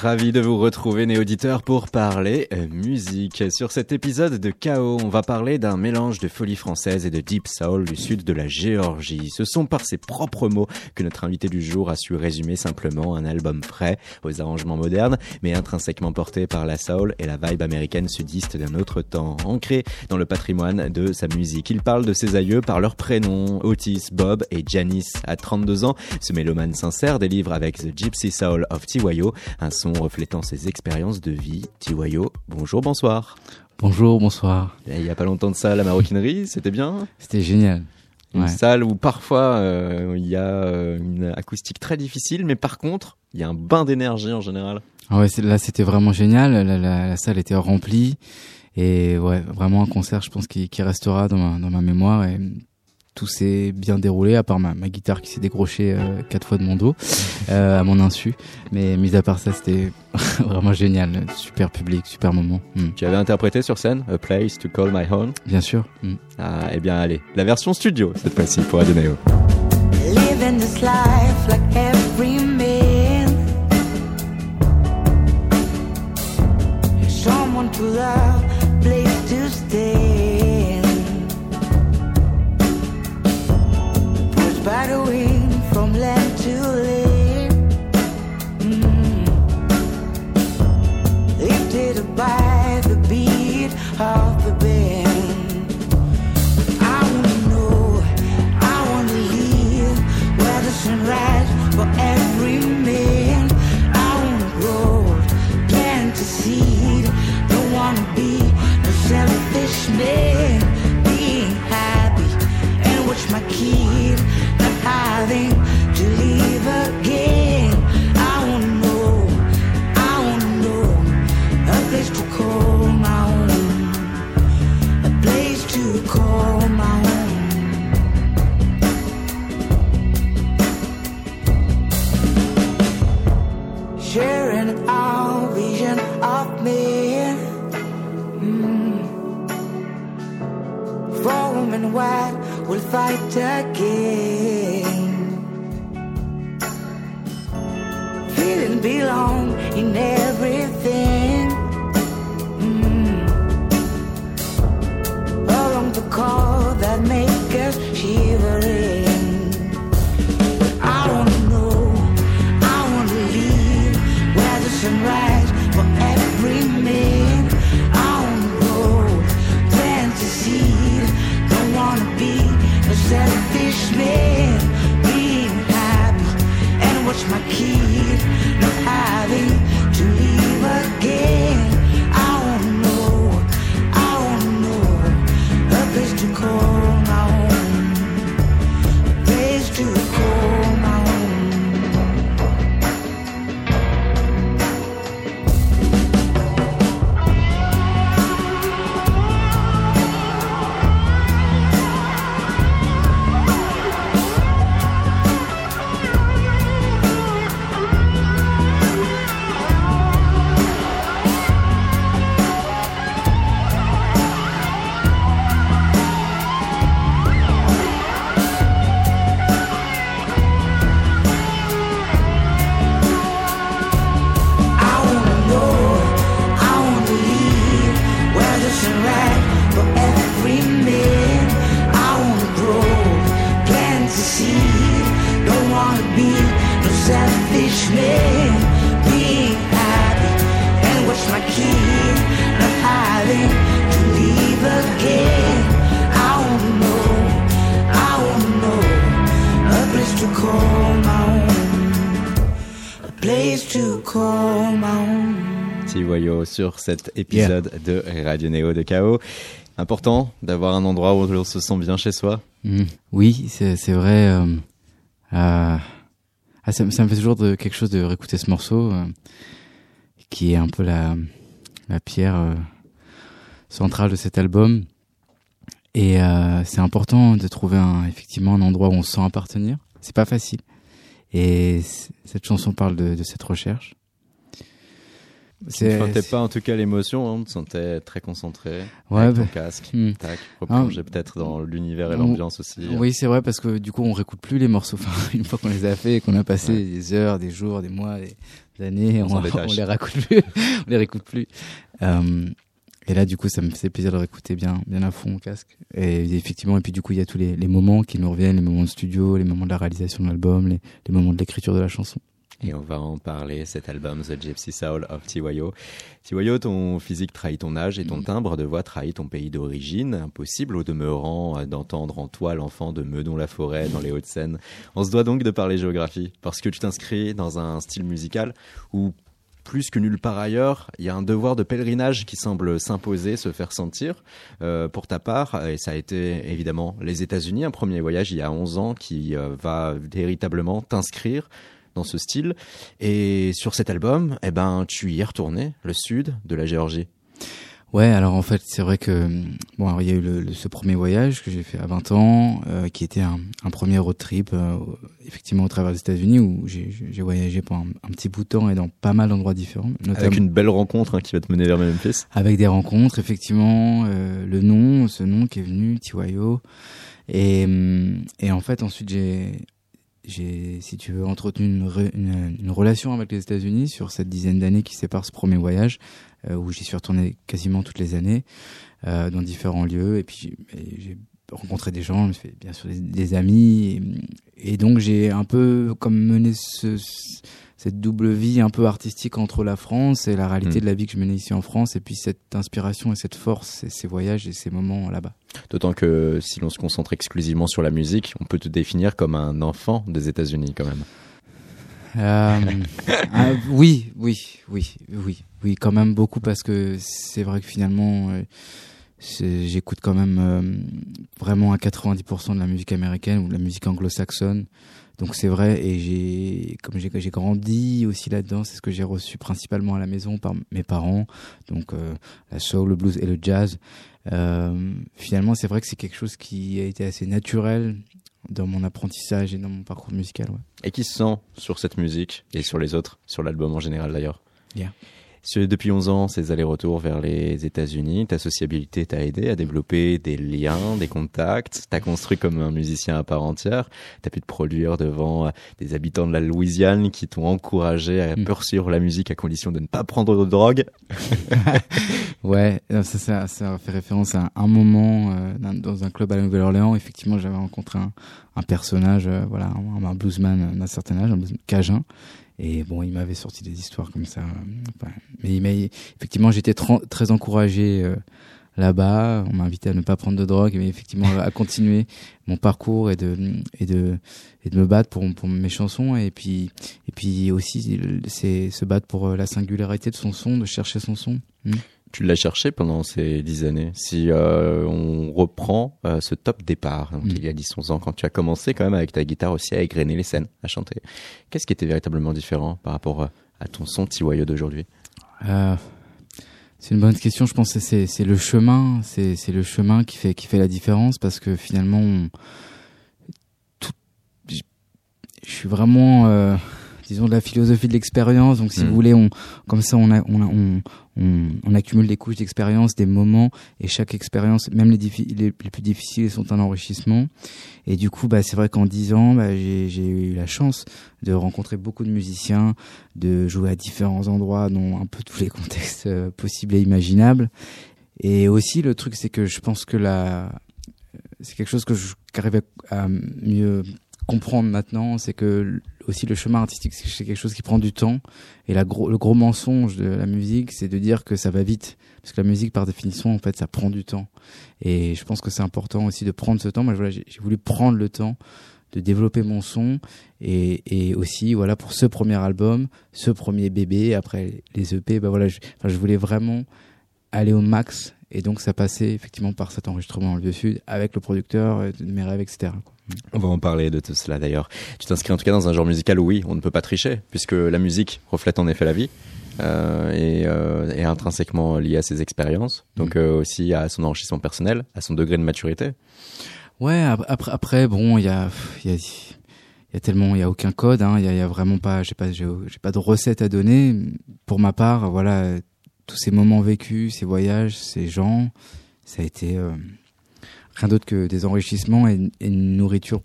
Ravi de vous retrouver, né auditeurs, pour parler euh, musique. Sur cet épisode de Chaos, on va parler d'un mélange de folie française et de deep soul du sud de la Géorgie. Ce sont par ses propres mots que notre invité du jour a su résumer simplement un album frais, aux arrangements modernes, mais intrinsèquement porté par la soul et la vibe américaine sudiste d'un autre temps, ancré dans le patrimoine de sa musique. Il parle de ses aïeux par leurs prénoms, Otis, Bob et Janice. À 32 ans, ce mélomane sincère délivre avec The Gypsy Soul of Tiwayo un reflétant ses expériences de vie. Tiwayo, bonjour, bonsoir. Bonjour, bonsoir. Il y a pas longtemps de ça, la maroquinerie, c'était bien? C'était génial. Une salle où parfois euh, il y a euh, une acoustique très difficile, mais par contre, il y a un bain d'énergie en général. Ah ouais, là c'était vraiment génial. La, salle était remplie et ouais, vraiment un concert, je pense, qui, restera dans ma, dans ma mémoire et tout s'est bien déroulé, à part ma, ma guitare qui s'est décrochée euh, quatre fois de mon dos, euh, à mon insu. Mais mis à part ça, c'était vraiment génial. Super public, super moment. Hmm. Tu avais interprété sur scène A Place to Call My Home Bien sûr. Hmm. Ah, eh bien, allez, la version studio cette fois-ci pour Adeneo. Living this life like every man. Someone to love, sur cet épisode de Radio Néo de Chaos. Important d'avoir un endroit où on se sent bien chez soi. Mm. Oui, c'est vrai. Euh, euh, ah, ça, me fait toujours de, quelque chose de réécouter ce morceau, euh, qui est un peu la, la pierre centrale de cet album. Et c'est important de trouver un, effectivement un endroit où on se sent appartenir. C'est pas facile. Et cette chanson parle de, de cette recherche. Tu ne sentais pas en tout cas l'émotion, hein, tu te sentais très concentré ouais, avec ton bah, casque, hmm. tac, replonger peut-être dans l'univers et on- l'ambiance aussi. Oui, c'est vrai parce que du coup, on réécoute plus les morceaux. Enfin, une fois qu'on les a fait et qu'on a passé Ouais. des heures, des jours, des mois, des, années, On on, on, les réécoute plus. on les réécoute plus. Euh, et là, du coup, ça me faisait plaisir de réécouter bien, bien à fond au casque. Et effectivement, et puis du coup, il y a tous les, les moments qui nous reviennent, les moments de studio, les moments de la réalisation de l'album, les, les moments de l'écriture de la chanson. Et on va en parler, cet album The Gypsy Soul of Tiwayo. Tiwayo, ton physique trahit ton âge et ton timbre de voix trahit ton pays d'origine. Impossible au demeurant d'entendre en toi l'enfant de Meudon-la-Forêt dans les Hauts-de-Seine. On se doit donc de parler géographie, parce que tu t'inscris dans un style musical où plus que nulle part ailleurs, il y a un devoir de pèlerinage qui semble s'imposer, se faire sentir euh, pour ta part. Et ça a été évidemment les États-Unis, un premier voyage il y a 11 ans qui euh, va véritablement t'inscrire dans ce style. Et sur cet album, eh ben, tu y es retourné, le sud de la Géorgie. Ouais, alors en fait, c'est vrai que bon, alors, il y a eu le, le- ce premier voyage que j'ai fait à 20 ans, euh, qui était un, un premier road trip, euh, effectivement au travers des États-Unis, où j'ai voyagé pendant un, un petit bout de temps et dans pas mal d'endroits différents, notamment Avec une belle rencontre hein, qui va te mener vers Memphis. avec des rencontres, effectivement, euh, le nom, ce nom qui est venu, Tiwayo, et hum, et en fait ensuite j'ai j'ai, si tu veux, entretenu une, re- une, une relation avec les États-Unis sur cette dizaine d'années qui sépare ce premier voyage, euh, où j'y suis retourné quasiment toutes les années, euh, dans différents lieux, et puis j'ai rencontré des gens, suis fait bien sûr des, amis, et, donc j'ai un peu comme mené ce- cette double vie un peu artistique entre la France et la réalité Mm. de la vie que je menais ici en France, et puis cette inspiration et cette force, et ces voyages et ces moments là-bas. D'autant que si l'on se concentre exclusivement sur la musique, on peut te définir comme un enfant des États-Unis quand même. Euh, ah, oui, oui, oui, oui, oui, quand même beaucoup parce que c'est vrai que finalement, euh, j'écoute quand même euh, vraiment à 90% de la musique américaine ou de la musique anglo-saxonne. Donc c'est vrai et j'ai comme j'ai j'ai grandi aussi là-dedans, c'est ce que j'ai reçu principalement à la maison par mes parents. Donc euh, la soul, le blues et le jazz. Euh, finalement, c'est vrai que c'est quelque chose qui a été assez naturel dans mon apprentissage et dans mon parcours musical. Ouais. Et qui se sent sur cette musique et sur les autres, sur l'album en général d'ailleurs? Yeah. Depuis 11 ans, ces allers-retours vers les États-Unis, ta sociabilité t'a aidé à développer des liens, des contacts, t'as construit comme un musicien à part entière, t'as pu te produire devant euh, des habitants de la Louisiane qui t'ont encouragé à Mm. poursuivre la musique à condition de ne pas prendre de drogue. Ouais, non, ça, ça, ça fait référence à un moment euh, dans- dans un club à la Nouvelle-Orléans. Effectivement, j'avais rencontré un, un personnage, euh, voilà, un, un bluesman d'un certain âge, un bluesman cajun. Et bon, il m'avait sorti des histoires comme ça. mais effectivement, j'étais très encouragé euh, là-bas. On m'a invité à ne pas prendre de drogue, mais effectivement à continuer mon parcours et de et de et de me battre pour pour mes chansons et puis et puis aussi c'est se battre pour euh, la singularité de son son, de chercher son son. Hmm. Tu l'as cherché pendant ces dix années. Si euh, on reprend euh, ce top départ, donc Mm. il y a 10-11 ans, quand tu as commencé quand même avec ta guitare aussi à égrener les scènes, à chanter, qu'est-ce qui était véritablement différent par rapport euh, à ton son tiwailleux d'aujourd'hui? Euh, c'est une bonne question. Je pense que c'est le chemin, c'est le chemin qui fait qui fait la différence parce que finalement, on- tout, je je suis vraiment, euh, disons, de la philosophie de l'expérience. Donc, si Mm. vous voulez, on comme ça, on a, on a, on, on, on accumule des couches d'expérience, des moments, et chaque expérience, même les, les, plus difficiles, sont un enrichissement. Et du coup, bah, c'est vrai qu'en dix ans, bah, j'ai eu la chance de rencontrer beaucoup de musiciens, de jouer à différents endroits, dans un peu tous les contextes euh, possibles et imaginables. Et aussi, le truc, c'est que je pense que la, c'est quelque chose que à, à mieux comprendre maintenant, c'est que aussi le chemin artistique, c'est quelque chose qui prend du temps. Et le gros mensonge de la musique, c'est de dire que ça va vite. Parce que la musique, par définition, en fait, ça prend du temps. Et je pense que c'est important aussi de prendre ce temps. Moi, j'ai voulu prendre le temps de développer mon son et, aussi voilà pour ce premier album, ce premier bébé, après les EP, bah voilà, enfin, je voulais vraiment aller au max et donc ça passait effectivement par cet enregistrement dans le Vieux Sud avec le producteur euh, mes rêves, etc. quoi. On va en parler de tout cela d'ailleurs. Tu t'inscris en tout cas dans un genre musical où oui, on ne peut pas tricher, puisque la musique reflète en effet la vie. euh, et euh, est intrinsèquement liée à ses expériences, donc Mm. euh, aussi à son enrichissement personnel, à son degré de maturité. Ouais, ap- après, après bon, il y a, il y a, il y a tellement, il y a aucun code, hein, il y, a, y, a, vraiment pas, j'ai pas, j'ai pas de recette à donner. Pour ma part, voilà, tous ces moments vécus, ces voyages, ces gens, ça a été euh, rien d'autre que des enrichissements et, et une nourriture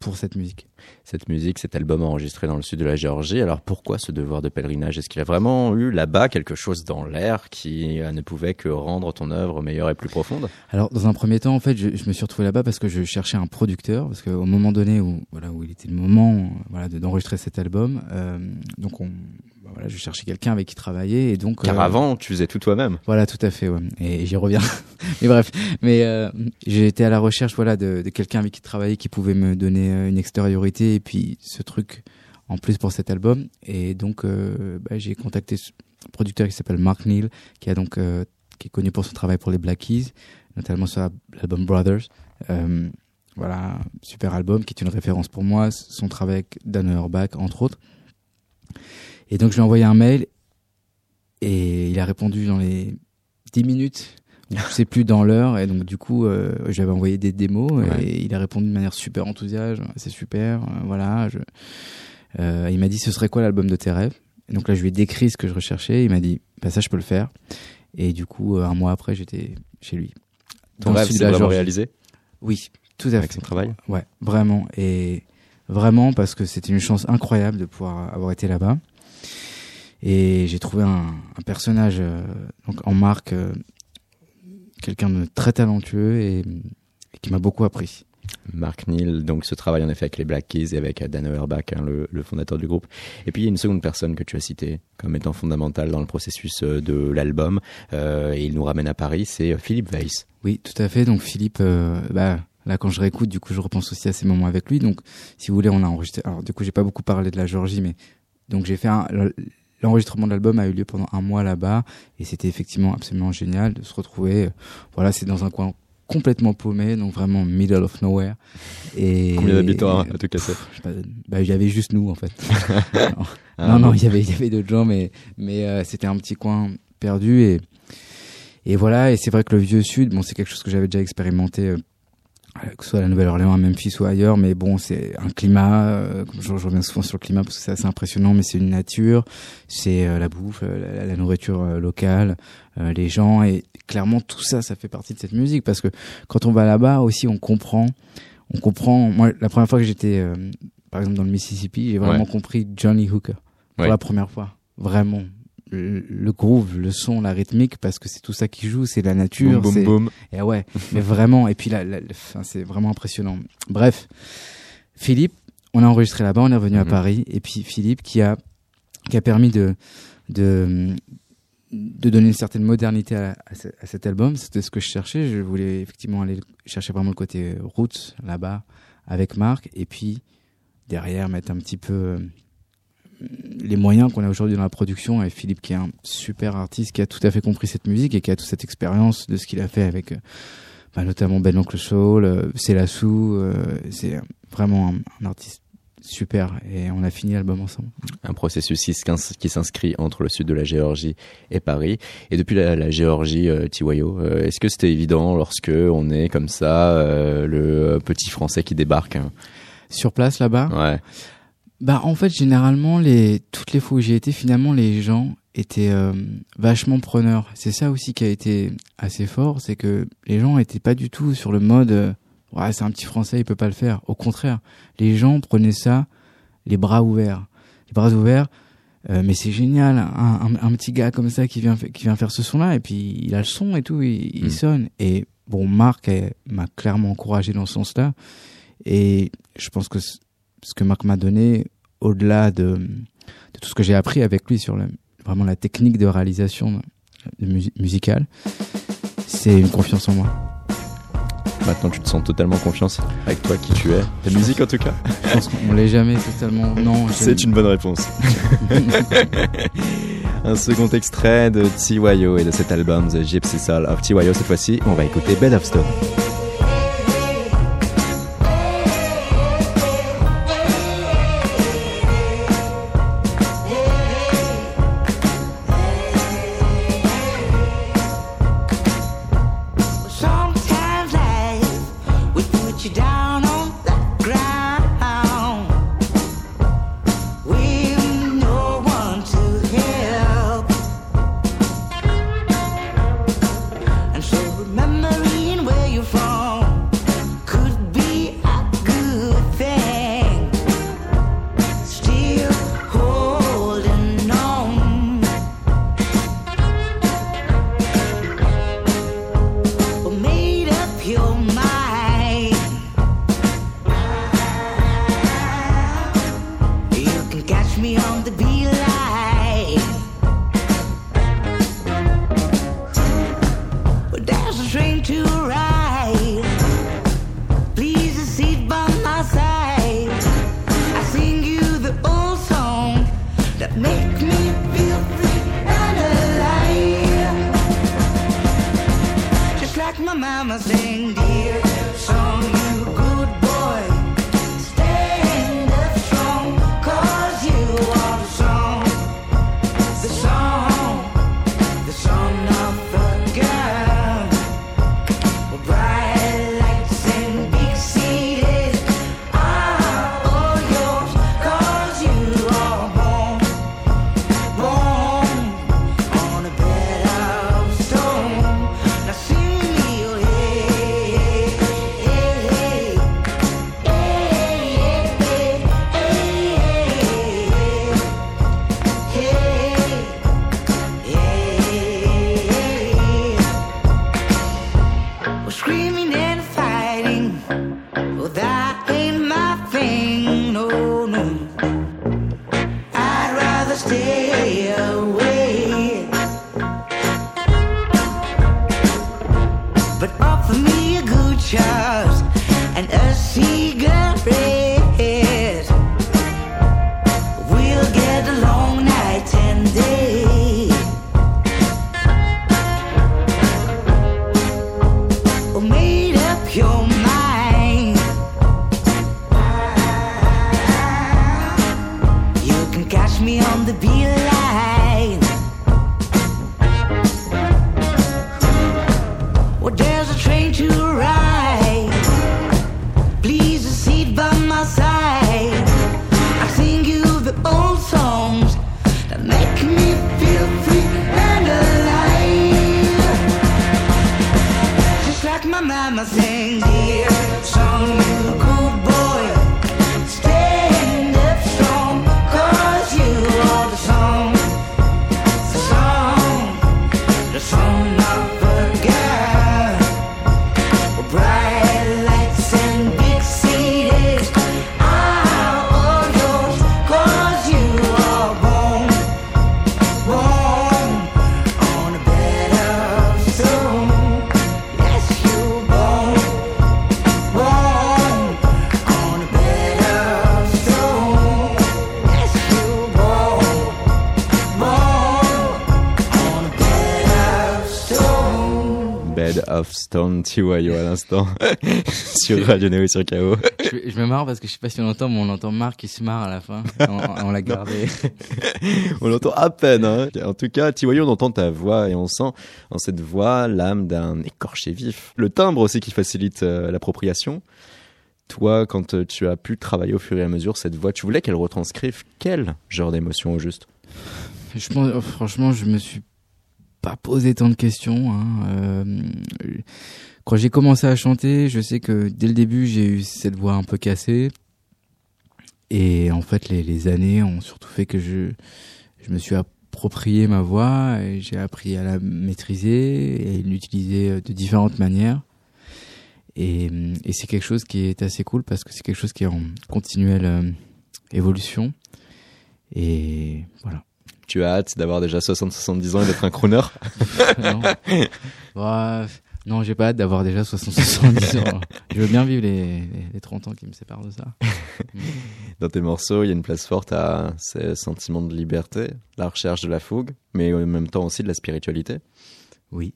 pour cette musique. Cette musique, cet album enregistré dans le sud de la Géorgie. Alors pourquoi ce devoir de pèlerinage? Est-ce qu'il a vraiment eu là-bas quelque chose dans l'air qui euh, ne pouvait que rendre ton œuvre meilleure et plus profonde? Alors dans un premier temps, en fait, je, me suis retrouvé là-bas parce que je cherchais un producteur, parce qu'au moment donné où voilà où il était le moment voilà d'enregistrer cet album, euh, donc on voilà, je cherchais quelqu'un avec qui travailler et donc car euh, avant tu faisais tout toi-même. Voilà, tout à fait. Ouais. Et j'y reviens. mais bref, mais euh, j'ai été à la recherche voilà de, de quelqu'un avec qui travailler qui pouvait me donner euh, une extériorité et puis ce truc en plus pour cet album. Et donc euh, bah, j'ai contacté ce producteur qui s'appelle Mark Neal, qui a donc qui est connu pour son travail pour les Black Keys, notamment sur l'album Brothers. voilà, super album qui est une référence pour moi. Son travail avec Dan Auerbach entre autres. Et donc je lui ai envoyé un mail et il a répondu dans les 10 minutes. C'est plus dans l'heure et donc du coup euh, j'avais envoyé des démos ouais. et il a répondu de manière super enthousiaste. C'est super, euh, voilà. Je... Euh, il m'a dit ce serait quoi l'album de tes rêves? Et donc là je lui ai décrit ce que je recherchais. Il m'a dit bah ça je peux le faire. Et du coup un mois après j'étais chez lui. Ton rêve c'est vraiment réalisé? Oui, tout à fait. Avec son travail? Ouais, vraiment et vraiment parce que c'était une chance incroyable de pouvoir avoir été là-bas. Et j'ai trouvé un, un personnage euh, donc en marque, euh, quelqu'un de très talentueux et, et qui m'a beaucoup appris. Mark Neal, donc ce travail en effet avec les Black Keys et avec Dan Auerbach, hein, le, le, fondateur du groupe. Et puis il y a une seconde personne que tu as citée comme étant fondamentale dans le processus euh, de l'album, euh, et il nous ramène à Paris, c'est Philippe Weiss. Oui, tout à fait. Donc Philippe, euh, bah, là quand je réécoute, du coup je repense aussi à ces moments avec lui. Donc si vous voulez, on a enregistré. Alors du coup j'ai pas beaucoup parlé de la Géorgie, mais donc j'ai fait un, l'enregistrement de l'album a eu lieu pendant un mois là-bas et c'était effectivement absolument génial de se retrouver. Voilà, c'est dans un coin complètement paumé, donc vraiment middle of nowhere. Et combien d'habitants à tout casser? il y avait juste nous en fait. non, ah, non, non, il y avait, y avait d'autres gens, mais mais euh, c'était un petit coin perdu et et voilà. Et c'est vrai que le vieux sud, bon, c'est quelque chose que j'avais déjà expérimenté. Euh, que ce soit à la Nouvelle-Orléans, à Memphis ou ailleurs, mais bon, c'est un climat, euh, je, je, reviens souvent sur le climat parce que c'est assez impressionnant, mais c'est une nature, c'est euh, la bouffe, la, la nourriture euh, locale, euh, les gens, et clairement tout ça, ça fait partie de cette musique parce que quand on va là-bas aussi, on comprend, on comprend. Moi, la première fois que j'étais, euh, par exemple, dans le Mississippi, j'ai vraiment ouais. compris Johnny Hooker pour ouais. la première fois, vraiment le groove, le son, la rythmique, parce que c'est tout ça qui joue, c'est la nature. Boum, boum, boum. Et ouais, mais vraiment, et puis là, là c'est vraiment impressionnant. Bref, Philippe, on a enregistré là-bas, on est revenu à Paris, et puis Philippe qui a qui a permis de de de donner une certaine modernité à, à, ce, à cet album, c'était ce que je cherchais. Je voulais effectivement aller chercher vraiment le côté roots là-bas avec Marc, et puis derrière mettre un petit peu les moyens qu'on a aujourd'hui dans la production et Philippe qui est un super artiste qui a tout à fait compris cette musique et qui a toute cette expérience de ce qu'il a fait avec bah, notamment Ben Oncle Soul, euh, Célassou, euh, c'est vraiment un, un, artiste super et on a fini l'album ensemble. Un processus qui s'inscrit entre le sud de la Géorgie et Paris. Et depuis la, la Géorgie, euh, Tiwayo, euh, est-ce que c'était évident lorsque on est comme ça, euh, le petit Français qui débarque hein? Sur place là-bas? Ouais. Bah en fait généralement les toutes les fois où j'y étais finalement les gens étaient euh, vachement preneurs. C'est ça aussi qui a été assez fort, c'est que les gens étaient pas du tout sur le mode euh, ouais c'est un petit français il peut pas le faire. Au contraire, les gens prenaient ça les bras ouverts, les bras ouverts. Euh, mais c'est génial, un, un, un, petit gars comme ça qui vient qui vient faire ce son-là et puis il a le son et tout, il, il mmh. sonne. Et bon, Marc m'a clairement encouragé dans ce sens-là. Et je pense que ce que Marc m'a donné, au-delà de, de, tout ce que j'ai appris avec lui sur le, vraiment la technique de réalisation mus musicale, c'est une confiance en moi. Maintenant, tu te sens totalement confiance avec toi, qui tu es. La musique, en tout cas. Je pense qu'on l'est jamais totalement. Non. C'est une bonne réponse. Un second extrait de T.Y.O. et de cet album The Gypsy Soul of T.Y.O. Cette fois-ci, on va écouter Bed of Stone. Like my Stone, Tiwayo à l'instant, sur Radio Neo et sur KO. je, je me marre parce que je sais pas si on entend, mais on entend Marc qui se marre à la fin. On, on l'a gardé. On l'entend à peine. Hein. En tout cas, Tiwayo, on entend ta voix et on sent dans cette voix l'âme d'un écorché vif. Le timbre aussi qui facilite euh, l'appropriation. Toi, quand tu as pu travailler au fur et à mesure cette voix, tu voulais qu'elle retranscrive quel genre d'émotion au juste? Je pense, franchement, je me suis pas posé tant de questions. Hein. Euh, quand j'ai commencé à chanter, je sais que dès le début, j'ai eu cette voix un peu cassée. Et en fait, les, années ont surtout fait que je, je me suis approprié ma voix et j'ai appris à la maîtriser et l'utiliser de différentes manières. Et, et c'est quelque chose qui est assez cool parce que c'est quelque chose qui est en continuelle euh, évolution. Et voilà. Tu as hâte d'avoir déjà 60-70 ans et d'être un crooner non, Ouais, non j'ai pas hâte d'avoir déjà 60-70 ans. Je veux bien vivre les, les, les 30 ans qui me séparent de ça. Dans tes morceaux, il y a une place forte à ces sentiments de liberté, la recherche de la fougue, mais en même temps aussi de la spiritualité. Oui.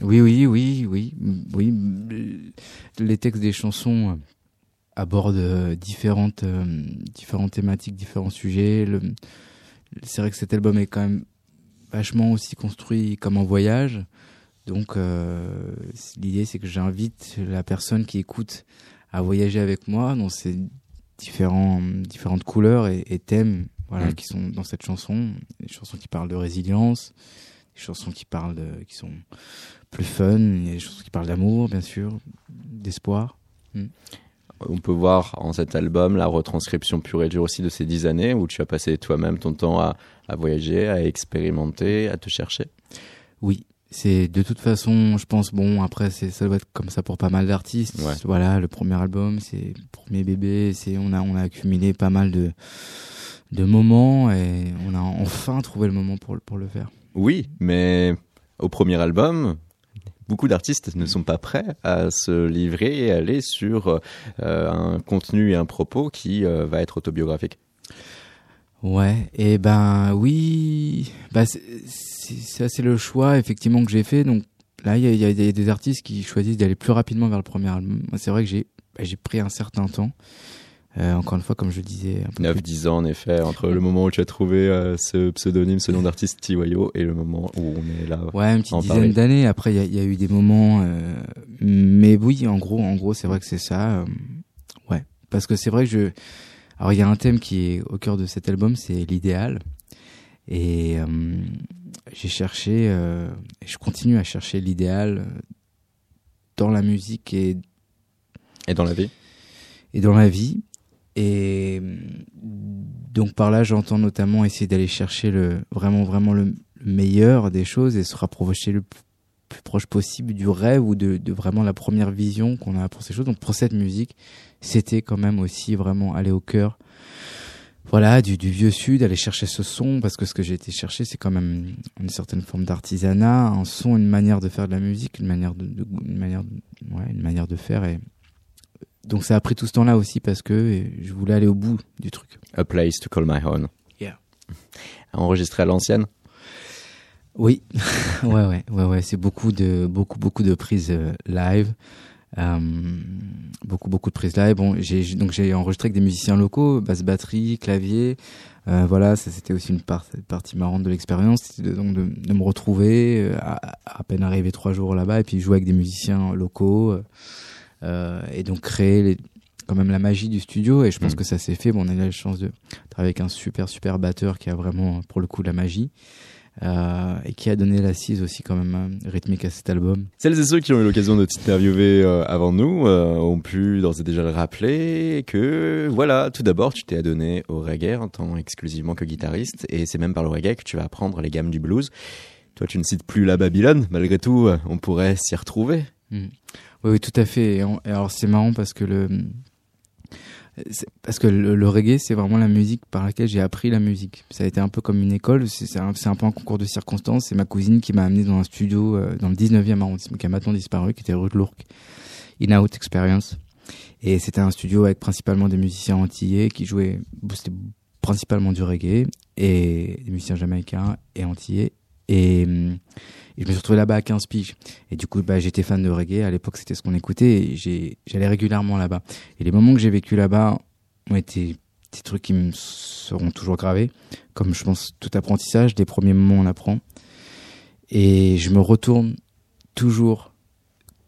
oui, oui, oui, oui, oui. Les textes des chansons abordent différentes, euh, différentes thématiques, différents sujets. Le, c'est vrai que cet album est quand même vachement aussi construit comme un voyage. Donc, euh, l'idée, c'est que j'invite la personne qui écoute à voyager avec moi dans ces différents, différentes couleurs et, et thèmes voilà, Mm. qui sont dans cette chanson. Des chansons qui parlent de résilience, des chansons qui parlent de, qui sont plus fun, il y a des chansons qui parlent d'amour, bien sûr, d'espoir. On peut voir en cet album la retranscription pure et dure aussi de ces dix années où tu as passé toi-même ton temps à, à voyager, à expérimenter, à te chercher. Oui, c'est de toute façon, je pense, bon, après, c'est, ça doit être comme ça pour pas mal d'artistes. Ouais. Voilà, le premier album, c'est le premier bébé, c'est, on a, on a accumulé pas mal de, de moments et on a enfin trouvé le moment pour, pour le faire. Oui, mais au premier album, beaucoup d'artistes ne sont pas prêts à se livrer et aller sur euh, un contenu et un propos qui euh, va être autobiographique. Ouais, et ben oui, bah ça c'est le choix effectivement que j'ai fait. Donc là, il y a, des, artistes qui choisissent d'aller plus rapidement vers le premier album. C'est vrai que bah, j'ai pris un certain temps. Euh, encore une fois, comme je le disais, un peu plus 9-10 ans en effet, entre le moment où tu as trouvé euh, ce pseudonyme, ce nom d'artiste Tiwayo et le moment où on est là. Ouais, une petite dizaine d'années. Après, il y a, il y a eu des moments, euh, mais oui, en gros, en gros, c'est vrai que c'est ça. ouais, parce que c'est vrai que je. Alors, il y a un thème qui est au cœur de cet album, c'est l'idéal. Et j'ai cherché, et je continue à chercher l'idéal dans la musique et Et dans la vie? et dans la vie. Et euh, donc par là, j'entends notamment essayer d'aller chercher le vraiment vraiment le meilleur des choses et se rapprocher le plus proche possible du rêve ou de, de vraiment la première vision qu'on a pour ces choses. Donc pour cette musique, c'était quand même aussi vraiment aller au cœur. Voilà, du, du vieux sud, aller chercher ce son, parce que ce que j'ai été chercher, c'est quand même une certaine forme d'artisanat, un son, une manière de faire de la musique, une manière de, de- une manière, ouais, une manière de faire. Et donc ça a pris tout ce temps-là aussi parce que je voulais aller au bout du truc. A place to call my own. Yeah. Enregistré à l'ancienne? Oui, ouais, ouais, ouais, ouais. C'est beaucoup de, beaucoup, beaucoup de prises euh, live, euh, beaucoup, beaucoup de prises live. Bon, j'ai donc j'ai enregistré avec des musiciens locaux, basse batterie, clavier. Euh, voilà, ça c'était aussi une part- partie marrante de l'expérience, donc de, de me retrouver à, à peine arrivé trois jours là-bas et puis jouer avec des musiciens locaux et donc créer les, quand même la magie du studio. Et je pense Mm. que ça s'est fait. Bon, on a eu la chance de travailler avec un super, super batteur qui a vraiment pour le coup la magie. Euh, et qui a donné l'assise aussi quand même euh, rythmique à cet album. Celles et ceux qui ont eu l'occasion de t'interviewer euh, avant nous euh, ont pu d'ores et déjà le rappeler que, voilà, tout d'abord, tu t'es adonné au reggae en tant exclusivement que guitariste, et c'est même par le reggae que tu vas apprendre les gammes du blues. Toi, tu ne cites plus la Babylone, malgré tout, euh, on pourrait s'y retrouver. Mm. Oui, oui, tout à fait. Alors c'est marrant parce que le parce que le, reggae c'est vraiment la musique par laquelle j'ai appris la musique. Ça a été un peu comme une école. C'est un, peu un concours de circonstances. C'est ma cousine qui m'a amené dans un studio euh, dans le 19e arrondissement qui a maintenant disparu, qui était rue de l'Ourcq, In Out Experience. Et c'était un studio avec principalement des musiciens antillais qui jouaient c'était principalement du reggae et des musiciens jamaïcains et antillais. Et, je me suis retrouvé là-bas à 15 piges. Et du coup, bah, j'étais fan de reggae. À l'époque, c'était ce qu'on écoutait. J'allais régulièrement là-bas. Et les moments que j'ai vécu là-bas ont été des trucs qui me seront toujours gravés. Comme je pense tout apprentissage, des premiers moments on apprend. Et je me retourne toujours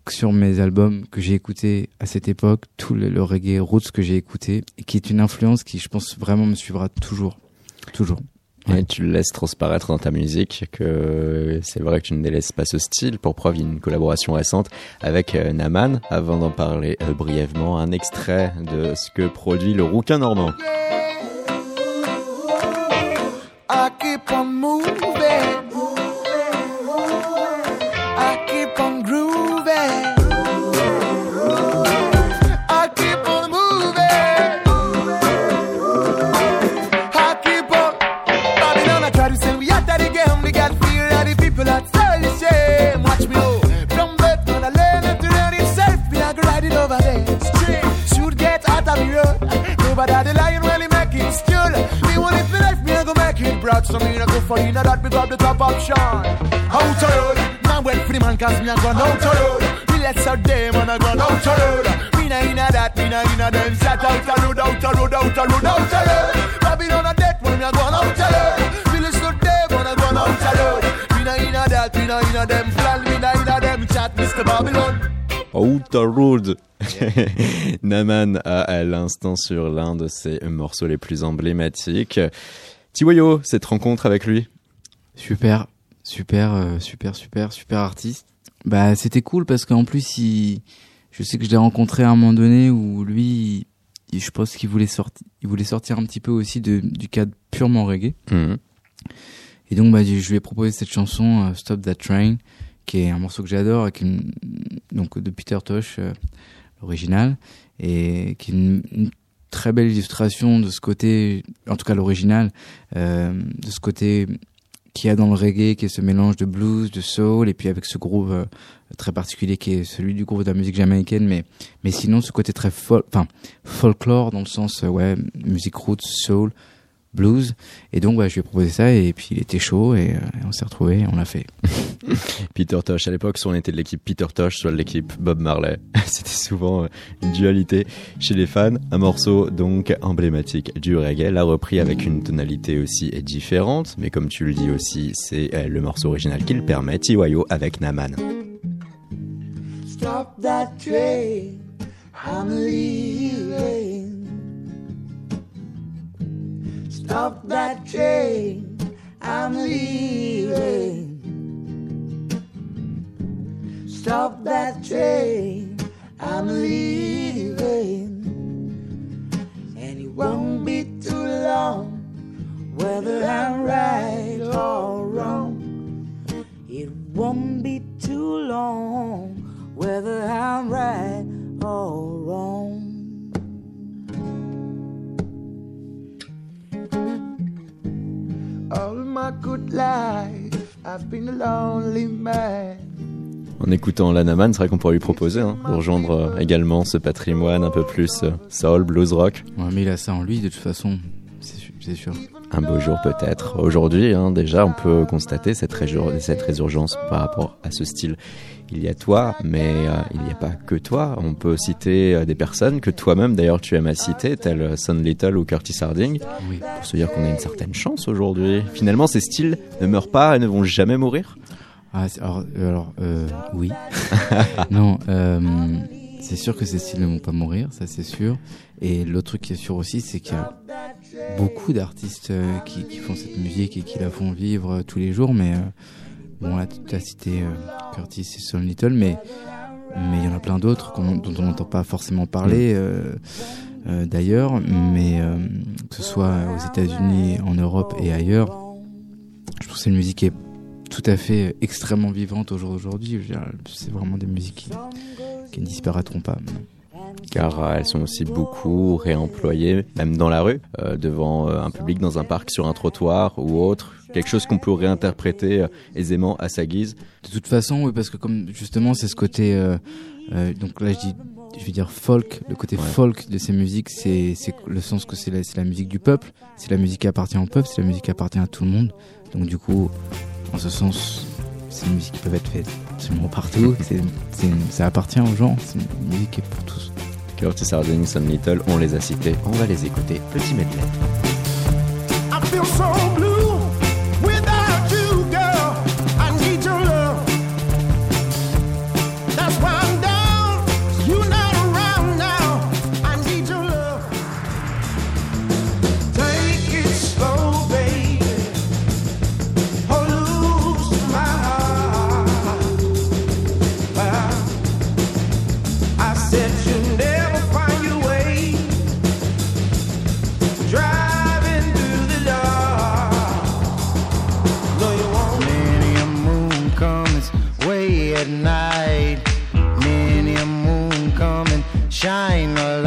sur mes albums que j'ai écoutés à cette époque, tout le, le reggae roots que j'ai écouté, et qui est une influence qui, je pense, vraiment me suivra toujours. Toujours. Ouais. Tu le laisses transparaître dans ta musique que c'est vrai que tu ne délaisses pas ce style. Pour preuve, il y a une collaboration récente avec euh, Naman. Avant d'en parler euh, brièvement, un extrait de ce que produit le rouquin normand. The road. Nobody the lion when he make it still. Me want it for life, me I go make it broad. So me I go for now that because the top option. Out of road. Man, wait for the man, cause me I go out of road. Me let's out there, man, I go out of road. Me na inna that, me na inna them. Shut out of road, out of road, out of road, out of road. Babylon a dead, man, me I go out of road. Me let's out there, man, I go out of road. Me na inna that, me na inna them. Plan, me na inna them. Chat, Mr. Babylon. Outer Road. Naman a à l'instant sur l'un de ses morceaux les plus emblématiques. Tiwayo, cette rencontre avec lui? Super, super, euh, super, super, super artiste. Bah, c'était cool parce qu'en plus, il, je sais que je l'ai rencontré à un moment donné où lui, il- je pense qu'il voulait sortir, il voulait sortir un petit peu aussi de, du cadre purement reggae. Mhm. Et donc, bah, je lui ai proposé cette chanson euh, Stop That Train, qui est un morceau que j'adore, donc de Peter Tosh, euh, l'original, et qui est une, très belle illustration de ce côté, en tout cas l'original, euh, de ce côté qu'il y a dans le reggae, qui est ce mélange de blues, de soul, et puis avec ce groove euh, très particulier qui est celui du groove de la musique jamaïcaine, mais mais sinon ce côté très fol folklore dans le sens ouais musique roots, soul, blues. Et donc, bah, je lui ai proposé ça et puis il était chaud et, euh, on s'est retrouvés et on l'a fait. Peter Tosh. À l'époque, soit on était de l'équipe Peter Tosh, soit de l'équipe Bob Marley. C'était souvent euh, une dualité chez les fans. Un morceau donc emblématique du reggae, l'a repris avec une tonalité aussi différente, mais comme tu le dis aussi, c'est euh, le morceau original qui le permet, Tiwayo avec Naman. Stop that train, I'm leaving. Stop that train, En écoutant Lanaman, c'est vrai qu'on pourrait lui proposer hein, de rejoindre euh, également ce patrimoine un peu plus euh, soul, blues rock. Ouais, mais il a ça en lui de toute façon, c'est sûr. Un beau jour peut-être. Aujourd'hui, hein, déjà, on peut constater cette, résur- cette résurgence par rapport à ce style. Il y a toi, mais euh, il n'y a pas que toi. On peut citer euh, des personnes que toi-même, d'ailleurs, tu aimes à citer, tels euh, Son Little ou Curtis Harding, Oui. pour se dire qu'on a une certaine chance aujourd'hui. Finalement, ces styles ne meurent pas et ne vont jamais mourir. Ah, alors, euh, alors euh, oui. non, euh, c'est sûr que ces styles ne vont pas mourir, ça c'est sûr. Et l'autre truc qui est sûr aussi, c'est qu'il y a beaucoup d'artistes qui, qui font cette musique et qui la font vivre tous les jours. Mais euh, bon, là, tu as cité Curtis et Son Little, mais mais il y en a plein d'autres dont on n'entend pas forcément parler. euh, D'ailleurs, mais que ce soit aux États-Unis, en Europe et ailleurs, je trouve que c'est une musique qui est tout à fait extrêmement vivante au jour d'aujourd'hui. C'est vraiment des musiques qui, qui ne disparaîtront pas. car euh, elles sont aussi beaucoup réemployées, même dans la rue, euh, devant euh, un public, dans un parc, sur un trottoir ou autre. Quelque chose qu'on peut réinterpréter euh, aisément à sa guise. De toute façon, oui, parce que comme justement c'est ce côté, euh, euh, donc là je dis, je vais dire folk, le côté Ouais. folk de ces musiques, c'est le sens que c'est la, c'est la musique du peuple, c'est la musique qui appartient au peuple, c'est la musique qui appartient à tout le monde. Donc du coup, en ce sens, c'est une musique qui peut être faite absolument partout. C'est, ça appartient aux gens. C'est une musique qui est pour tous. Curtis Harding, Son Little, on les a cités, on va les écouter. Petit medley.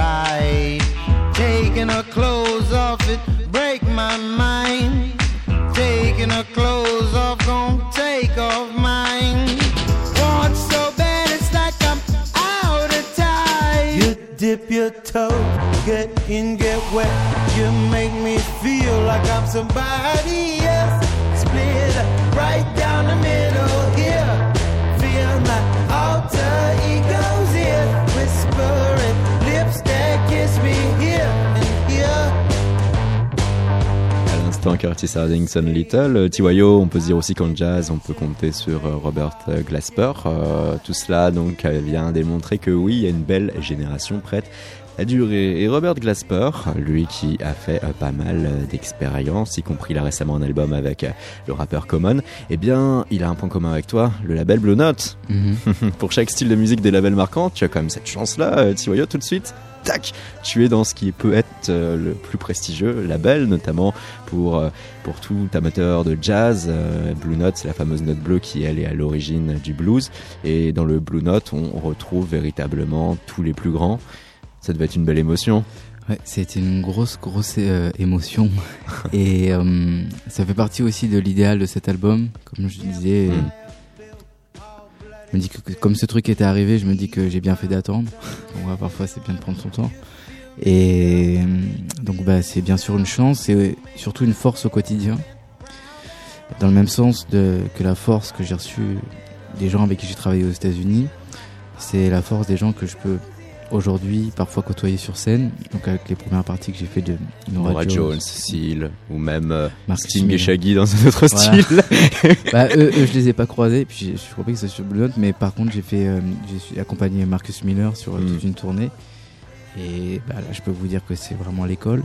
Light. Taking her clothes off, it break my mind. Taking her clothes off, gon' take off mine. Want so bad, it's like I'm out of time. You dip your toe, get in, get wet. You make me feel like I'm somebody else. Curtis Harding, Son Little. Euh, Tiwayo, on peut dire aussi qu'en jazz, on peut compter sur euh, Robert euh, Glasper. Euh, tout cela donc vient démontrer que oui, il y a une belle génération prête à durer. Et Robert Glasper, lui qui a fait pas mal d'expériences, y compris là récemment un album avec le rappeur Common, eh bien, il a un point commun avec toi, le label Blue Note. Pour chaque style de musique des labels marquants, tu as quand même cette chance-là, Tiwayo, tout de suite. Tac, tu es dans ce qui peut être euh, le plus prestigieux label, notamment pour euh, pour tout amateur de jazz. euh, Blue Note, c'est la fameuse note bleue qui elle est à l'origine du blues. Et dans le Blue Note, on retrouve véritablement tous les plus grands. Ça devait être une belle émotion. Ouais, c'était une grosse, grosse euh, émotion. Et euh, ça fait partie aussi de l'idéal de cet album. Comme je disais, Mm. Me dis que comme ce truc était arrivé, je me dis que j'ai bien fait d'attendre. Bon, parfois, c'est bien de prendre son temps. Et euh, donc bah, c'est bien sûr une chance et surtout une force au quotidien. Dans le même sens de, que la force que j'ai reçue des gens avec qui j'ai travaillé aux États-Unis, c'est la force des gens que je peux aujourd'hui parfois côtoyer sur scène. Donc avec les premières parties que j'ai fait de Nora, Nora Jones, Jones, Seal, ou même euh, et. Shaggy dans un autre Voilà. style. bah, eux, eux, je les ai pas croisés, puis je crois pas que c'est sur Blue Note, mais par contre j'ai fait, euh, j'ai suis accompagné Marcus Miller sur euh, Mm. toute une tournée. Et bah, là, je peux vous dire que c'est vraiment l'école.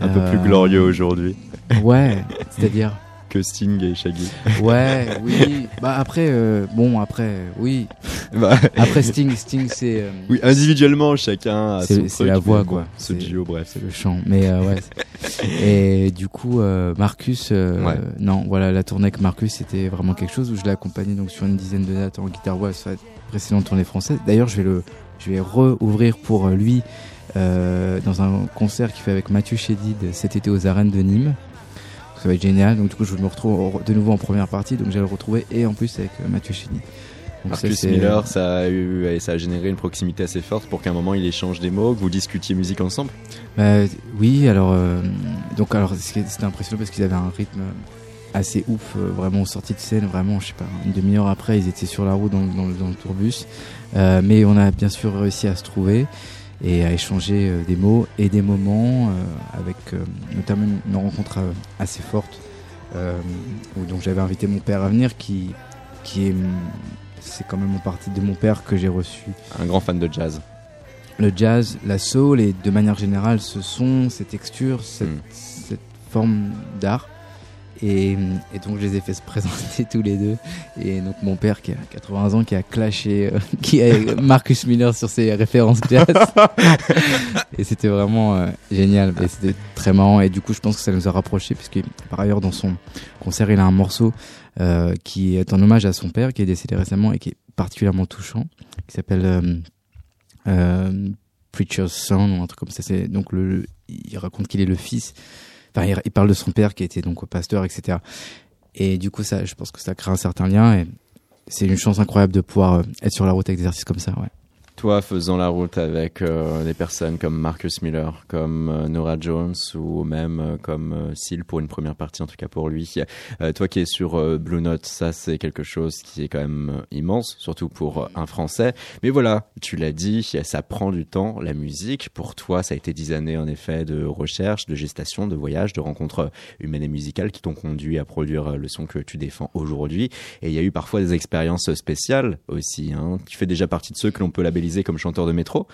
Un peu Euh, plus glorieux aujourd'hui Ouais, c'est-à-dire. que Sting et Shaggy. Ouais, oui. Bah après, euh, bon, après, oui. Bah, Après Sting, Sting, c'est. euh, oui, individuellement, chacun a C'est- son c'est truc, la voix, quoi. Ce duo, bref. c'est le chant. Mais euh, ouais. Et du coup, euh, Marcus, euh, Ouais. non, voilà, la tournée avec Marcus, c'était vraiment quelque chose où je l'ai accompagné donc sur une dizaine de dates en guitare voix sur la précédente tournée française. D'ailleurs, je vais le, je vais rouvrir pour euh, lui euh, dans un concert qu'il fait avec Mathieu Chédid cet été aux arènes de Nîmes. Ça va être génial. Donc du coup, je me retrouve de nouveau en première partie. Donc j'allais le retrouver et en plus avec euh, Mathieu Chédid. Donc ça, Marcus c'est- Miller, ça a, eu, et ça a généré une proximité assez forte pour qu'à un moment il échange des mots, que vous discutiez musique ensemble. Bah, oui, alors euh, donc alors c'était impressionnant parce qu'ils avaient un rythme assez ouf, euh, vraiment sortie de scène, vraiment je sais pas une demi-heure après ils étaient sur la route dans, le- dans, le- dans le tourbus, Euh, mais on a bien sûr réussi à se trouver et à échanger euh, des mots et des moments euh, avec euh, notamment une, rencontre assez forte où donc j'avais invité mon père à venir qui qui est c'est quand même en partie de mon père que j'ai reçu Un grand fan de jazz. le jazz, la soul et de manière générale ce son, ces textures, cette, Mm. cette forme d'art. Et, et donc je les ai fait se présenter tous les deux. Et donc mon père qui a 80 ans, qui a clashé, euh, qui a Marcus Miller sur ses références jazz. et c'était vraiment euh, génial. Et c'était très marrant. Et du coup je pense que ça nous a rapprochés puisque par ailleurs dans son concert il a un morceau euh, qui est en hommage à son père qui est décédé récemment et qui est particulièrement touchant, qui s'appelle euh, euh, Preacher's Son ou un truc comme ça. C'est donc le, il raconte qu'il est le fils. Enfin, il, il parle de son père qui était donc pasteur, etc. Et du coup, ça, je pense que ça crée un certain lien et c'est une chance incroyable de pouvoir euh, être sur la route avec des artistes comme ça. Ouais. Toi, faisant la route avec euh, des personnes comme Marcus Miller, comme euh, Nora Jones ou même euh, comme Seal pour une première partie, en tout cas pour lui. Toi qui es sur Blue Note, ça c'est quelque chose qui est quand même immense, surtout pour un Français. Mais voilà, tu l'as dit, ça prend du temps, la musique. Pour toi, ça a été dix années en effet de recherche, de gestation, de voyage, de rencontres humaines et musicales qui t'ont conduit à produire le son que tu défends aujourd'hui. Et il y a eu parfois des expériences spéciales aussi. Hein. Tu fais déjà partie de ceux que l'on peut labelliser comme chanteur de métro.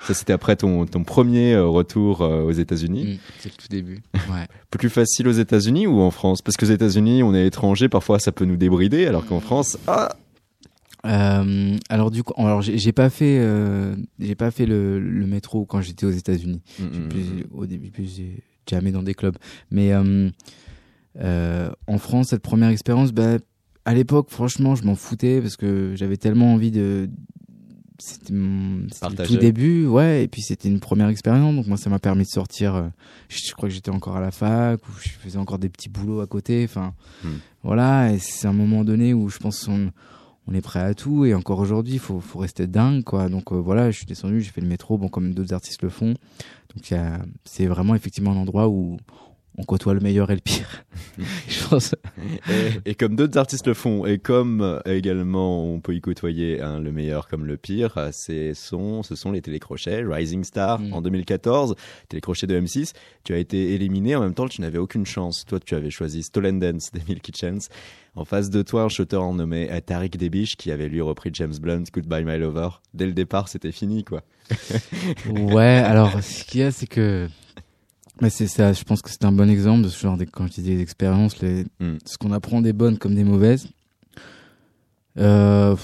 Ça, c'était après ton, ton premier euh, retour euh, aux États-Unis. c'est le tout début. Ouais. Plus facile aux États-Unis ou en France? Parce qu'aux États-Unis, on est étranger, parfois ça peut nous débrider, alors qu'en France, ah, Euh, alors du coup, alors j'ai pas fait, euh, j'ai pas fait le, le métro quand j'étais aux États-Unis. mm, mm, mm. au début, j'ai jamais dans des clubs. Mais euh, en France, cette première expérience, bah, à l'époque, franchement, je m'en foutais parce que j'avais tellement envie de. C'était le tout début, ouais, et puis c'était une première expérience, donc moi ça m'a permis de sortir. euh, je, je crois que j'étais encore à la fac, ou je faisais encore des petits boulots à côté, enfin Hmm. voilà, et c'est un moment donné où je pense qu'on on est prêt à tout, et encore aujourd'hui, il faut, faut rester dingue, quoi. Donc euh, voilà, je suis descendu, j'ai fait le métro, bon, comme d'autres artistes le font, donc c'est vraiment effectivement un endroit où on côtoie le meilleur et le pire. je pense. Et, et comme d'autres artistes le font, et comme euh, également on peut y côtoyer hein, le meilleur comme le pire, euh, c'est son, ce sont les télécrochets. Rising Star Mm. en 2014, télécrochet de M6. Tu as été éliminé, en même temps tu n'avais aucune chance. Toi tu avais choisi Stolen Dance des Milky Chance. En face de toi, un shooter nommé euh, Tariq Debiche qui avait lui repris James Blunt, Goodbye My Lover. Dès le départ, c'était fini quoi. Ouais, alors ce qu'il y a, c'est que. Mais c'est ça, je pense que c'est un bon exemple de ce genre, de, quand je dis des expériences, les, Mm. ce qu'on apprend des bonnes comme des mauvaises. Euh,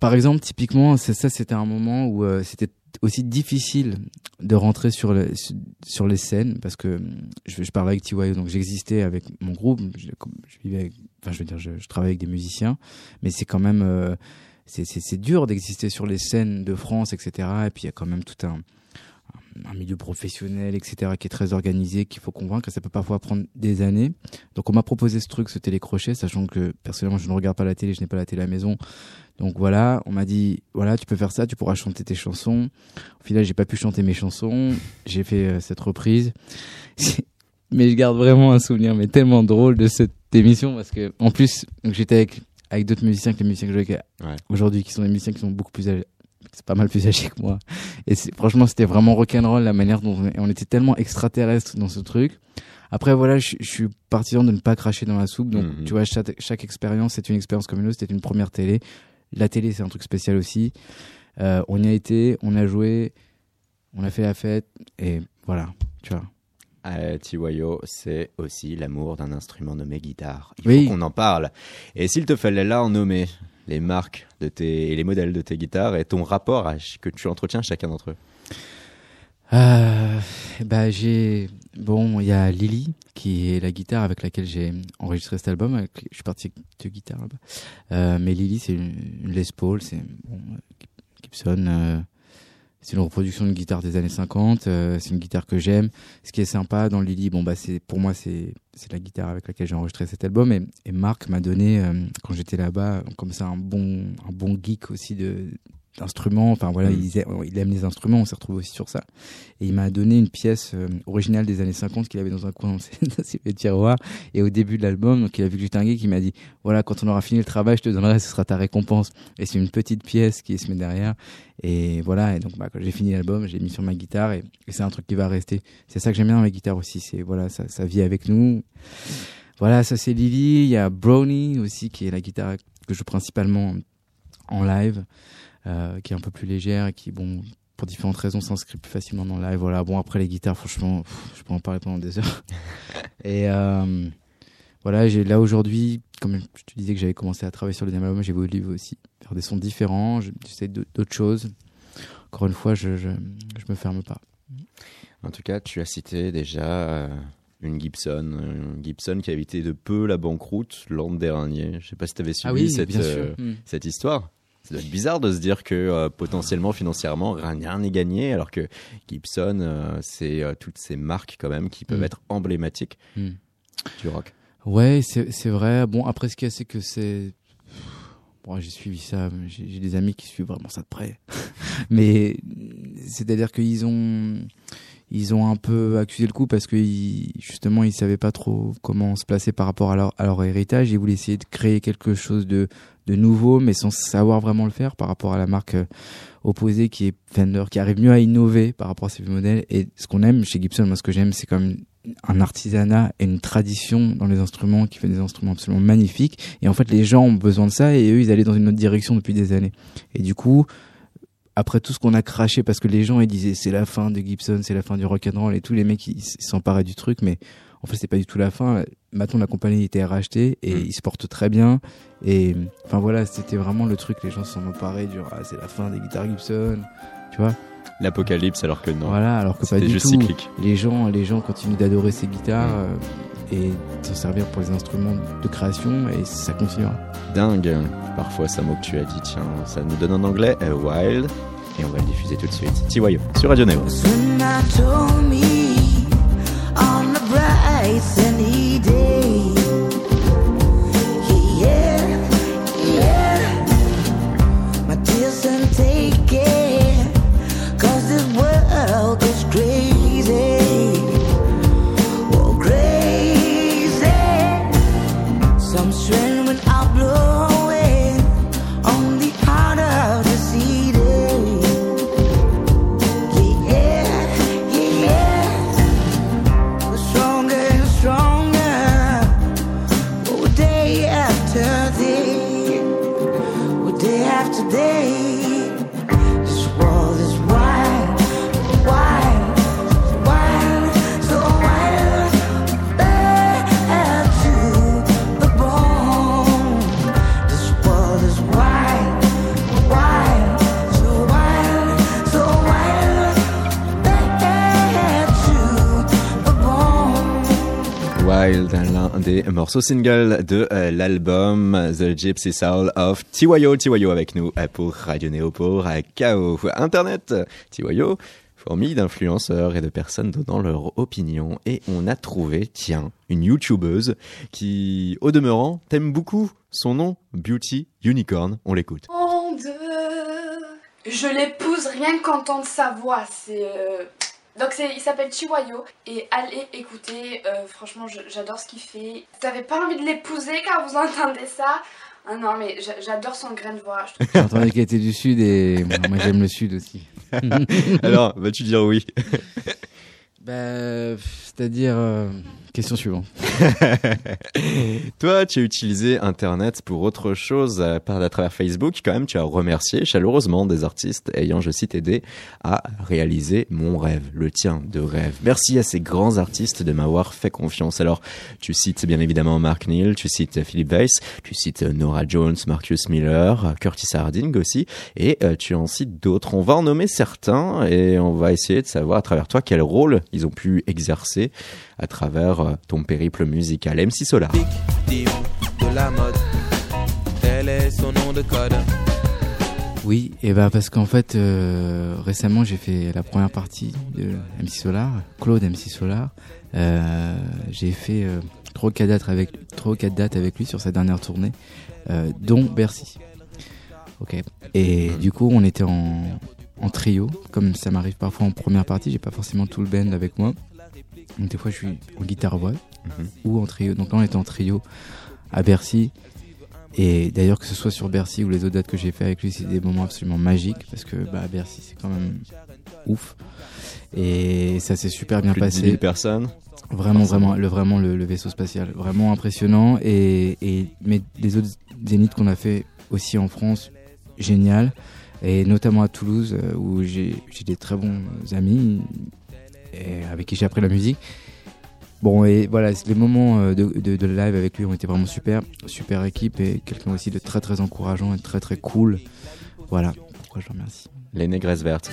par exemple, typiquement, ça, c'était un moment où euh, c'était aussi difficile de rentrer sur, le, sur les scènes parce que je, je parlais avec TYO, donc j'existais avec mon groupe, je, je vivais avec, enfin je veux dire, je, je travaillais avec des musiciens, mais c'est quand même, euh, c'est dur d'exister sur les scènes de France, etc. Et puis il y a quand même tout un, un milieu professionnel, etc., qui est très organisé, qu'il faut convaincre, ça peut parfois prendre des années. Donc on m'a proposé ce truc, ce télécrochet, sachant que personnellement je ne regarde pas la télé, je n'ai pas la télé à la maison. Donc voilà, on m'a dit voilà, tu peux faire ça, tu pourras chanter tes chansons. Au final, j'ai pas pu chanter mes chansons, j'ai fait euh, cette reprise. mais je garde vraiment un souvenir mais tellement drôle de cette émission parce que en plus j'étais avec avec d'autres musiciens que les musiciens que avec Ouais. aujourd'hui qui sont des musiciens qui sont beaucoup plus âgés c'est pas mal plus âgés que moi et franchement c'était vraiment rock'n'roll la manière dont on, on était tellement extraterrestre dans ce truc après voilà je, je suis partisan de ne pas cracher dans la soupe donc Mhm. tu vois chaque, chaque expérience c'est une expérience comme une autre c'était une première télé la télé c'est un truc spécial aussi Euh, on y a été on a joué on a fait la fête et voilà tu vois Euh, Tiwayo, c'est aussi l'amour d'un instrument nommé guitare. Il Oui. faut qu'on en parle. Et s'il te fallait là en nommer les marques de tes, et les modèles de tes guitares et ton rapport à que tu entretiens chacun d'entre eux. Euh, bah j'ai bon il y a Lily qui est la guitare avec laquelle j'ai enregistré cet album avec- je suis parti avec deux guitares là-bas euh, mais Lily c'est une, une Les Paul c'est bon, euh, Gibson euh, c'est une reproduction d'une guitare des années 50 euh, c'est une guitare que j'aime. Ce qui est sympa dans Lily bon bah c'est pour moi c'est la guitare avec laquelle j'ai enregistré cet album. Et, et Marc m'a donné euh, quand j'étais là-bas comme ça un bon un bon geek aussi de d'instruments enfin voilà Mm. il, aime, il aime les instruments on s'est retrouvé aussi sur ça. Et il m'a donné une pièce euh, originale des années 50 qu'il avait dans un coin dans ses, tiroirs. Et au début de l'album donc il a vu que j'étais un geek il m'a dit voilà quand on aura fini le travail je te donnerai ce sera ta récompense. Et c'est une petite pièce qui se met derrière. Et voilà et donc bah, quand j'ai fini l'album j'ai mis sur ma guitare et, et c'est un truc qui va rester. C'est ça que j'aime bien dans la guitare aussi c'est voilà ça, ça vit avec nous. Voilà ça c'est Lily. Il y a Brownie aussi qui est la guitare que je joue principalement en live euh, qui est un peu plus légère et qui bon pour différentes raisons s'inscrit plus facilement dans le live voilà bon après les guitares franchement pff, je peux en parler pendant des heures et euh, voilà j'ai là aujourd'hui comme je te disais que j'avais commencé à travailler sur le deuxième album j'ai voulu aussi faire des sons différents je- j'essaie d'autres choses encore une fois je, je je me ferme pas En tout cas, tu as cité déjà euh, une Gibson, une Gibson qui a évité de peu la banqueroute l'an dernier. Je sais pas si tu avais suivi cette, euh, Hmm. cette histoire. Ça doit être bizarre de se dire que euh, potentiellement financièrement rien n'est gagné alors que Gibson euh, c'est euh, toutes ces marques quand même qui peuvent Mm. être emblématiques Hmm. du rock. Ouais, c'est vrai. Bon, après, ce qu'il y a, c'est que c'est. Bon, j'ai suivi ça. J'ai j'ai des amis qui suivent vraiment ça de près. Mais c'est-à-dire qu'ils ont, ils ont un peu accusé le coup parce que ils- justement, ils savaient pas trop comment se placer par rapport à leur, héritage. Ils voulaient essayer de créer quelque chose de, de nouveau, mais sans savoir vraiment le faire par rapport à la marque euh, opposée qui est Fender, qui arrive mieux à innover par rapport à ses modèles. Et ce qu'on aime chez Gibson, moi, ce que j'aime, c'est quand même un artisanat et une tradition dans les instruments qui fait des instruments absolument magnifiques. Et en fait, les gens ont besoin de ça et eux, ils allaient dans une autre direction depuis des années. Et du coup, après tout ce qu'on a craché, parce que les gens, ils disaient c'est la fin de Gibson, c'est la fin du rock'n'roll et tous les mecs, ils s'emparaient du truc, mais en fait, c'est pas du tout la fin. Maintenant, la compagnie était rachetée et Mm. ils se portent très bien. Et enfin voilà, c'était vraiment le truc, les gens s'en emparaient du ah, c'est la fin des guitares Gibson, tu vois. L'apocalypse alors que non. Voilà, alors que pas du juste tout cyclique. les gens, les gens continuent d'adorer ces guitares Mm. Et s'en servir pour les instruments de création et ça continuera. Dingue. Parfois, ça mot que tu as dit, tiens, ça nous donne en anglais euh, Wild. Et on va le diffuser tout de suite. Tiwayo sur Radio Neo. Tonight told me on the bright sunny day. Singles de euh, l'album The Gypsy Soul of Tiwayo. Tiwayo avec nous euh, pour Radio Neo pour euh, KO Internet. Tiwayo, Fourmi d'influenceurs et de personnes donnant leur opinion. Et on a trouvé, tiens, une youtubeuse qui, au demeurant, t'aime beaucoup. Son nom, Beauty Unicorn. On l'écoute. Je l'épouse rien qu'entendre sa voix. C'est. Donc c'est, il s'appelle Chihuayo et allez écouter, euh, franchement j'adore ce qu'il fait. T'avais pas envie de l'épouser quand vous entendez ça? Ah non mais j'a- j'adore son grain de voix. Je trouve J'ai entendu qu'elle était du Sud et moi, moi, j'aime le Sud aussi. Alors, vas-tu dire oui? Bah, c'est-à-dire, euh, question suivante. Toi, tu as utilisé Internet pour autre chose à à travers Facebook. Quand même, tu as remercié chaleureusement des artistes ayant, je cite, aidé à réaliser mon rêve, le tien de rêve. Merci à ces grands artistes de m'avoir fait confiance. Alors, tu cites bien évidemment Mark Neal, tu cites Philip Weiss, tu cites Nora Jones, Marcus Miller, Curtis Harding aussi, et euh, tu en cites d'autres. On va en nommer certains et on va essayer de savoir à travers toi quel rôle ils ont pu exercer à travers euh, ton périple musical. MC Solar. Big deal de la mode. Tel est son nom de code. Oui, et bah parce qu'en fait, euh, récemment, j'ai fait la première partie de MC Solar, Claude MC Solar. Euh, j'ai fait euh, trois quatre dates avec trois quatre dates avec lui sur sa dernière tournée, euh, dont Bercy. Ok. Et du coup, on était en, en trio, comme ça m'arrive parfois en première partie. J'ai pas forcément tout le band avec moi. Donc des fois, je suis en guitare voix Mhm. ou en trio. Donc là, on était en trio à Bercy. Et d'ailleurs, que ce soit sur Bercy ou les autres dates que j'ai fait avec lui, c'est des moments absolument magiques parce que bah, Bercy, c'est quand même ouf. Et ça s'est super bien Plus de 10 passé. 000 personnes. Vraiment, vraiment, le, vraiment le, le vaisseau spatial. Vraiment impressionnant. Et, et, mais les autres zéniths qu'on a fait aussi en France, génial. Et notamment à Toulouse, euh, où j'ai des très bons amis et avec qui j'ai appris la musique. Bon, et voilà, les moments euh, de, de, de live avec lui ont été vraiment super. Super équipe et quelqu'un aussi de très très encourageant et très très cool. Voilà, pourquoi je remercie. Les négresses vertes.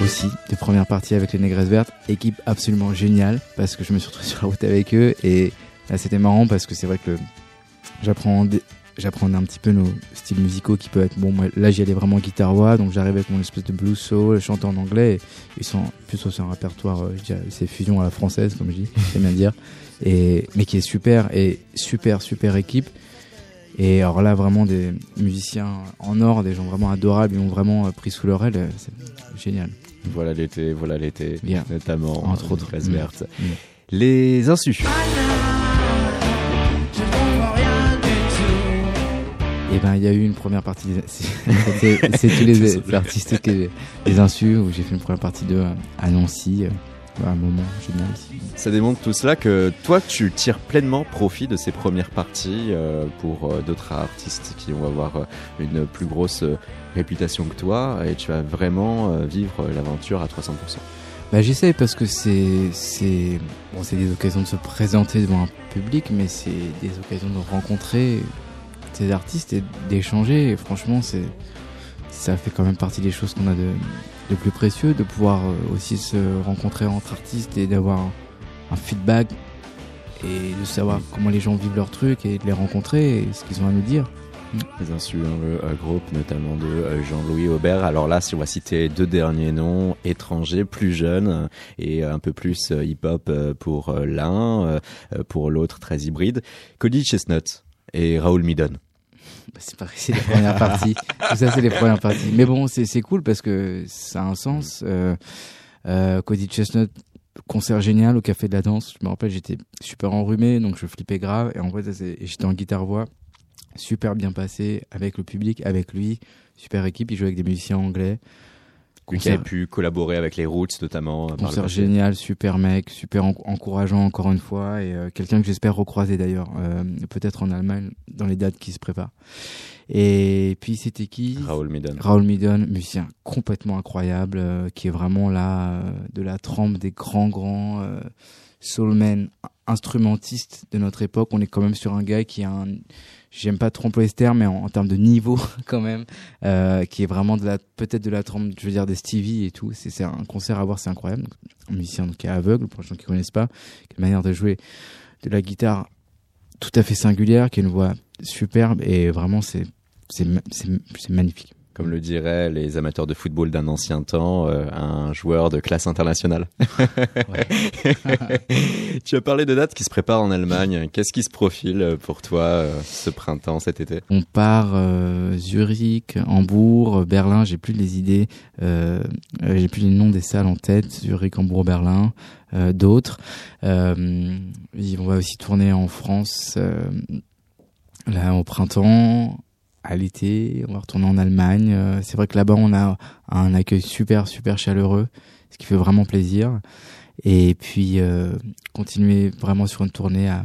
aussi de première partie avec les Négresses Vertes, équipe absolument géniale parce que je me suis retrouvé sur la route avec eux et là c'était marrant parce que c'est vrai que j'apprends j'apprenais un petit peu nos styles musicaux qui peuvent être bon moi, là j'y allais vraiment guitare voix donc j'arrivais avec mon espèce de blues soul chantant en anglais et ils sont plutôt sur un répertoire euh, je dirais, c'est fusion à la française comme je dis j'aime bien dire et mais qui est super et super super équipe et alors là vraiment des musiciens en or des gens vraiment adorables ils m'ont vraiment euh, pris sous leur aile euh, c'est génial Voilà l'été, voilà l'été, notamment Entre autres. négresses Mm. vertes. Mm. Les insus. Et ben il y a eu une première partie. des- C'est tous les artistes qui les insus où j'ai fait une première partie de euh, à Nancy. euh, Un moment génial. Ça démontre tout cela que toi, tu tires pleinement profit de ces premières parties euh, pour d'autres artistes qui vont avoir une plus grosse réputation que toi et tu vas vraiment vivre l'aventure à 300%. Bah j'essaye parce que c'est c'est bon c'est des occasions de se présenter devant un public, mais c'est des occasions de rencontrer ces artistes et d'échanger. Et franchement c'est ça fait quand même partie des choses qu'on a de, de plus précieux, de pouvoir euh, aussi se rencontrer entre artistes et d'avoir un, un feedback et de savoir comment les gens vivent leur truc et de les rencontrer et ce qu'ils ont à nous dire. Insus, hein, le euh, groupe notamment de euh, Jean-Louis Aubert. Alors là, si on va citer deux derniers noms, étrangers, plus jeunes et un peu plus hip-hop pour l'un, pour l'autre très hybride, Cody Chestnut et Raoul Midon. Bah, c'est pareil, c'est les premières parties. Tout ça, c'est les premières parties. Mais bon, c'est cool parce que ça a un sens. Euh, euh, Cody Chestnut, concert génial au Café de la Danse. Je me rappelle, j'étais super enrhumé, donc je flippais grave. Et en fait, j'étais en guitare-voix. Super bien passé avec le public, avec lui. Super équipe. Il jouait avec des musiciens anglais. Lui qui avait pu collaborer avec les Roots notamment. euh, Concert génial, super mec, super en- encourageant encore une fois et euh, quelqu'un que j'espère recroiser d'ailleurs, euh, peut-être en Allemagne dans les dates qui se préparent. Et puis c'était qui? Raoul Midon. Raoul Midon, musicien complètement incroyable, euh, qui est vraiment là de la trempe des grands grands soulmen instrumentistes de notre époque. On est quand même sur un gars qui a un, j'aime pas trop employer mais en, termes de niveau quand même, euh, qui est vraiment de la peut-être de la trempe, je veux dire des Stevie et tout. C'est un concert à voir, c'est incroyable. Donc, un musicien qui est aveugle pour les gens qui connaissent pas, qui a une manière de jouer de la guitare tout à fait singulière, qui a une voix superbe et vraiment c'est c'est magnifique. Comme le diraient les amateurs de football d'un ancien temps, euh, un joueur de classe internationale. tu as parlé de dates qui se préparent en Allemagne. Qu'est-ce qui se profile pour toi euh, ce printemps, cet été? On part euh, Zurich, Hambourg, Berlin. J'ai plus les idées, j'ai plus les noms des salles en tête. Zurich, Hambourg, Berlin, d'autres. On va aussi tourner en France là au printemps, à l'été. On va retourner en Allemagne. Euh, C'est vrai que là-bas on a un accueil super super chaleureux, ce qui fait vraiment plaisir. Et puis euh, continuer vraiment sur une tournée à,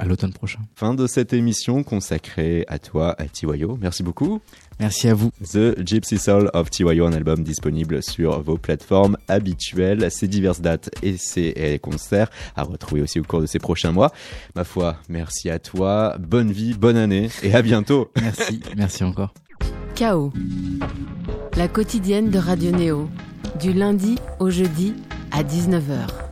à l'automne prochain. Fin de cette émission consacrée à toi, à Tiwayo. Merci beaucoup. Merci à vous. The Gypsy Soul of Tiwayo, un album disponible sur vos plateformes habituelles. Ces diverses dates et ces et concerts à retrouver aussi au cours de ces prochains mois. Ma foi, merci à toi. Bonne vie, bonne année et à bientôt. Merci, merci encore. Chaos. La quotidienne de Radio Néo. Du lundi au jeudi à 19h.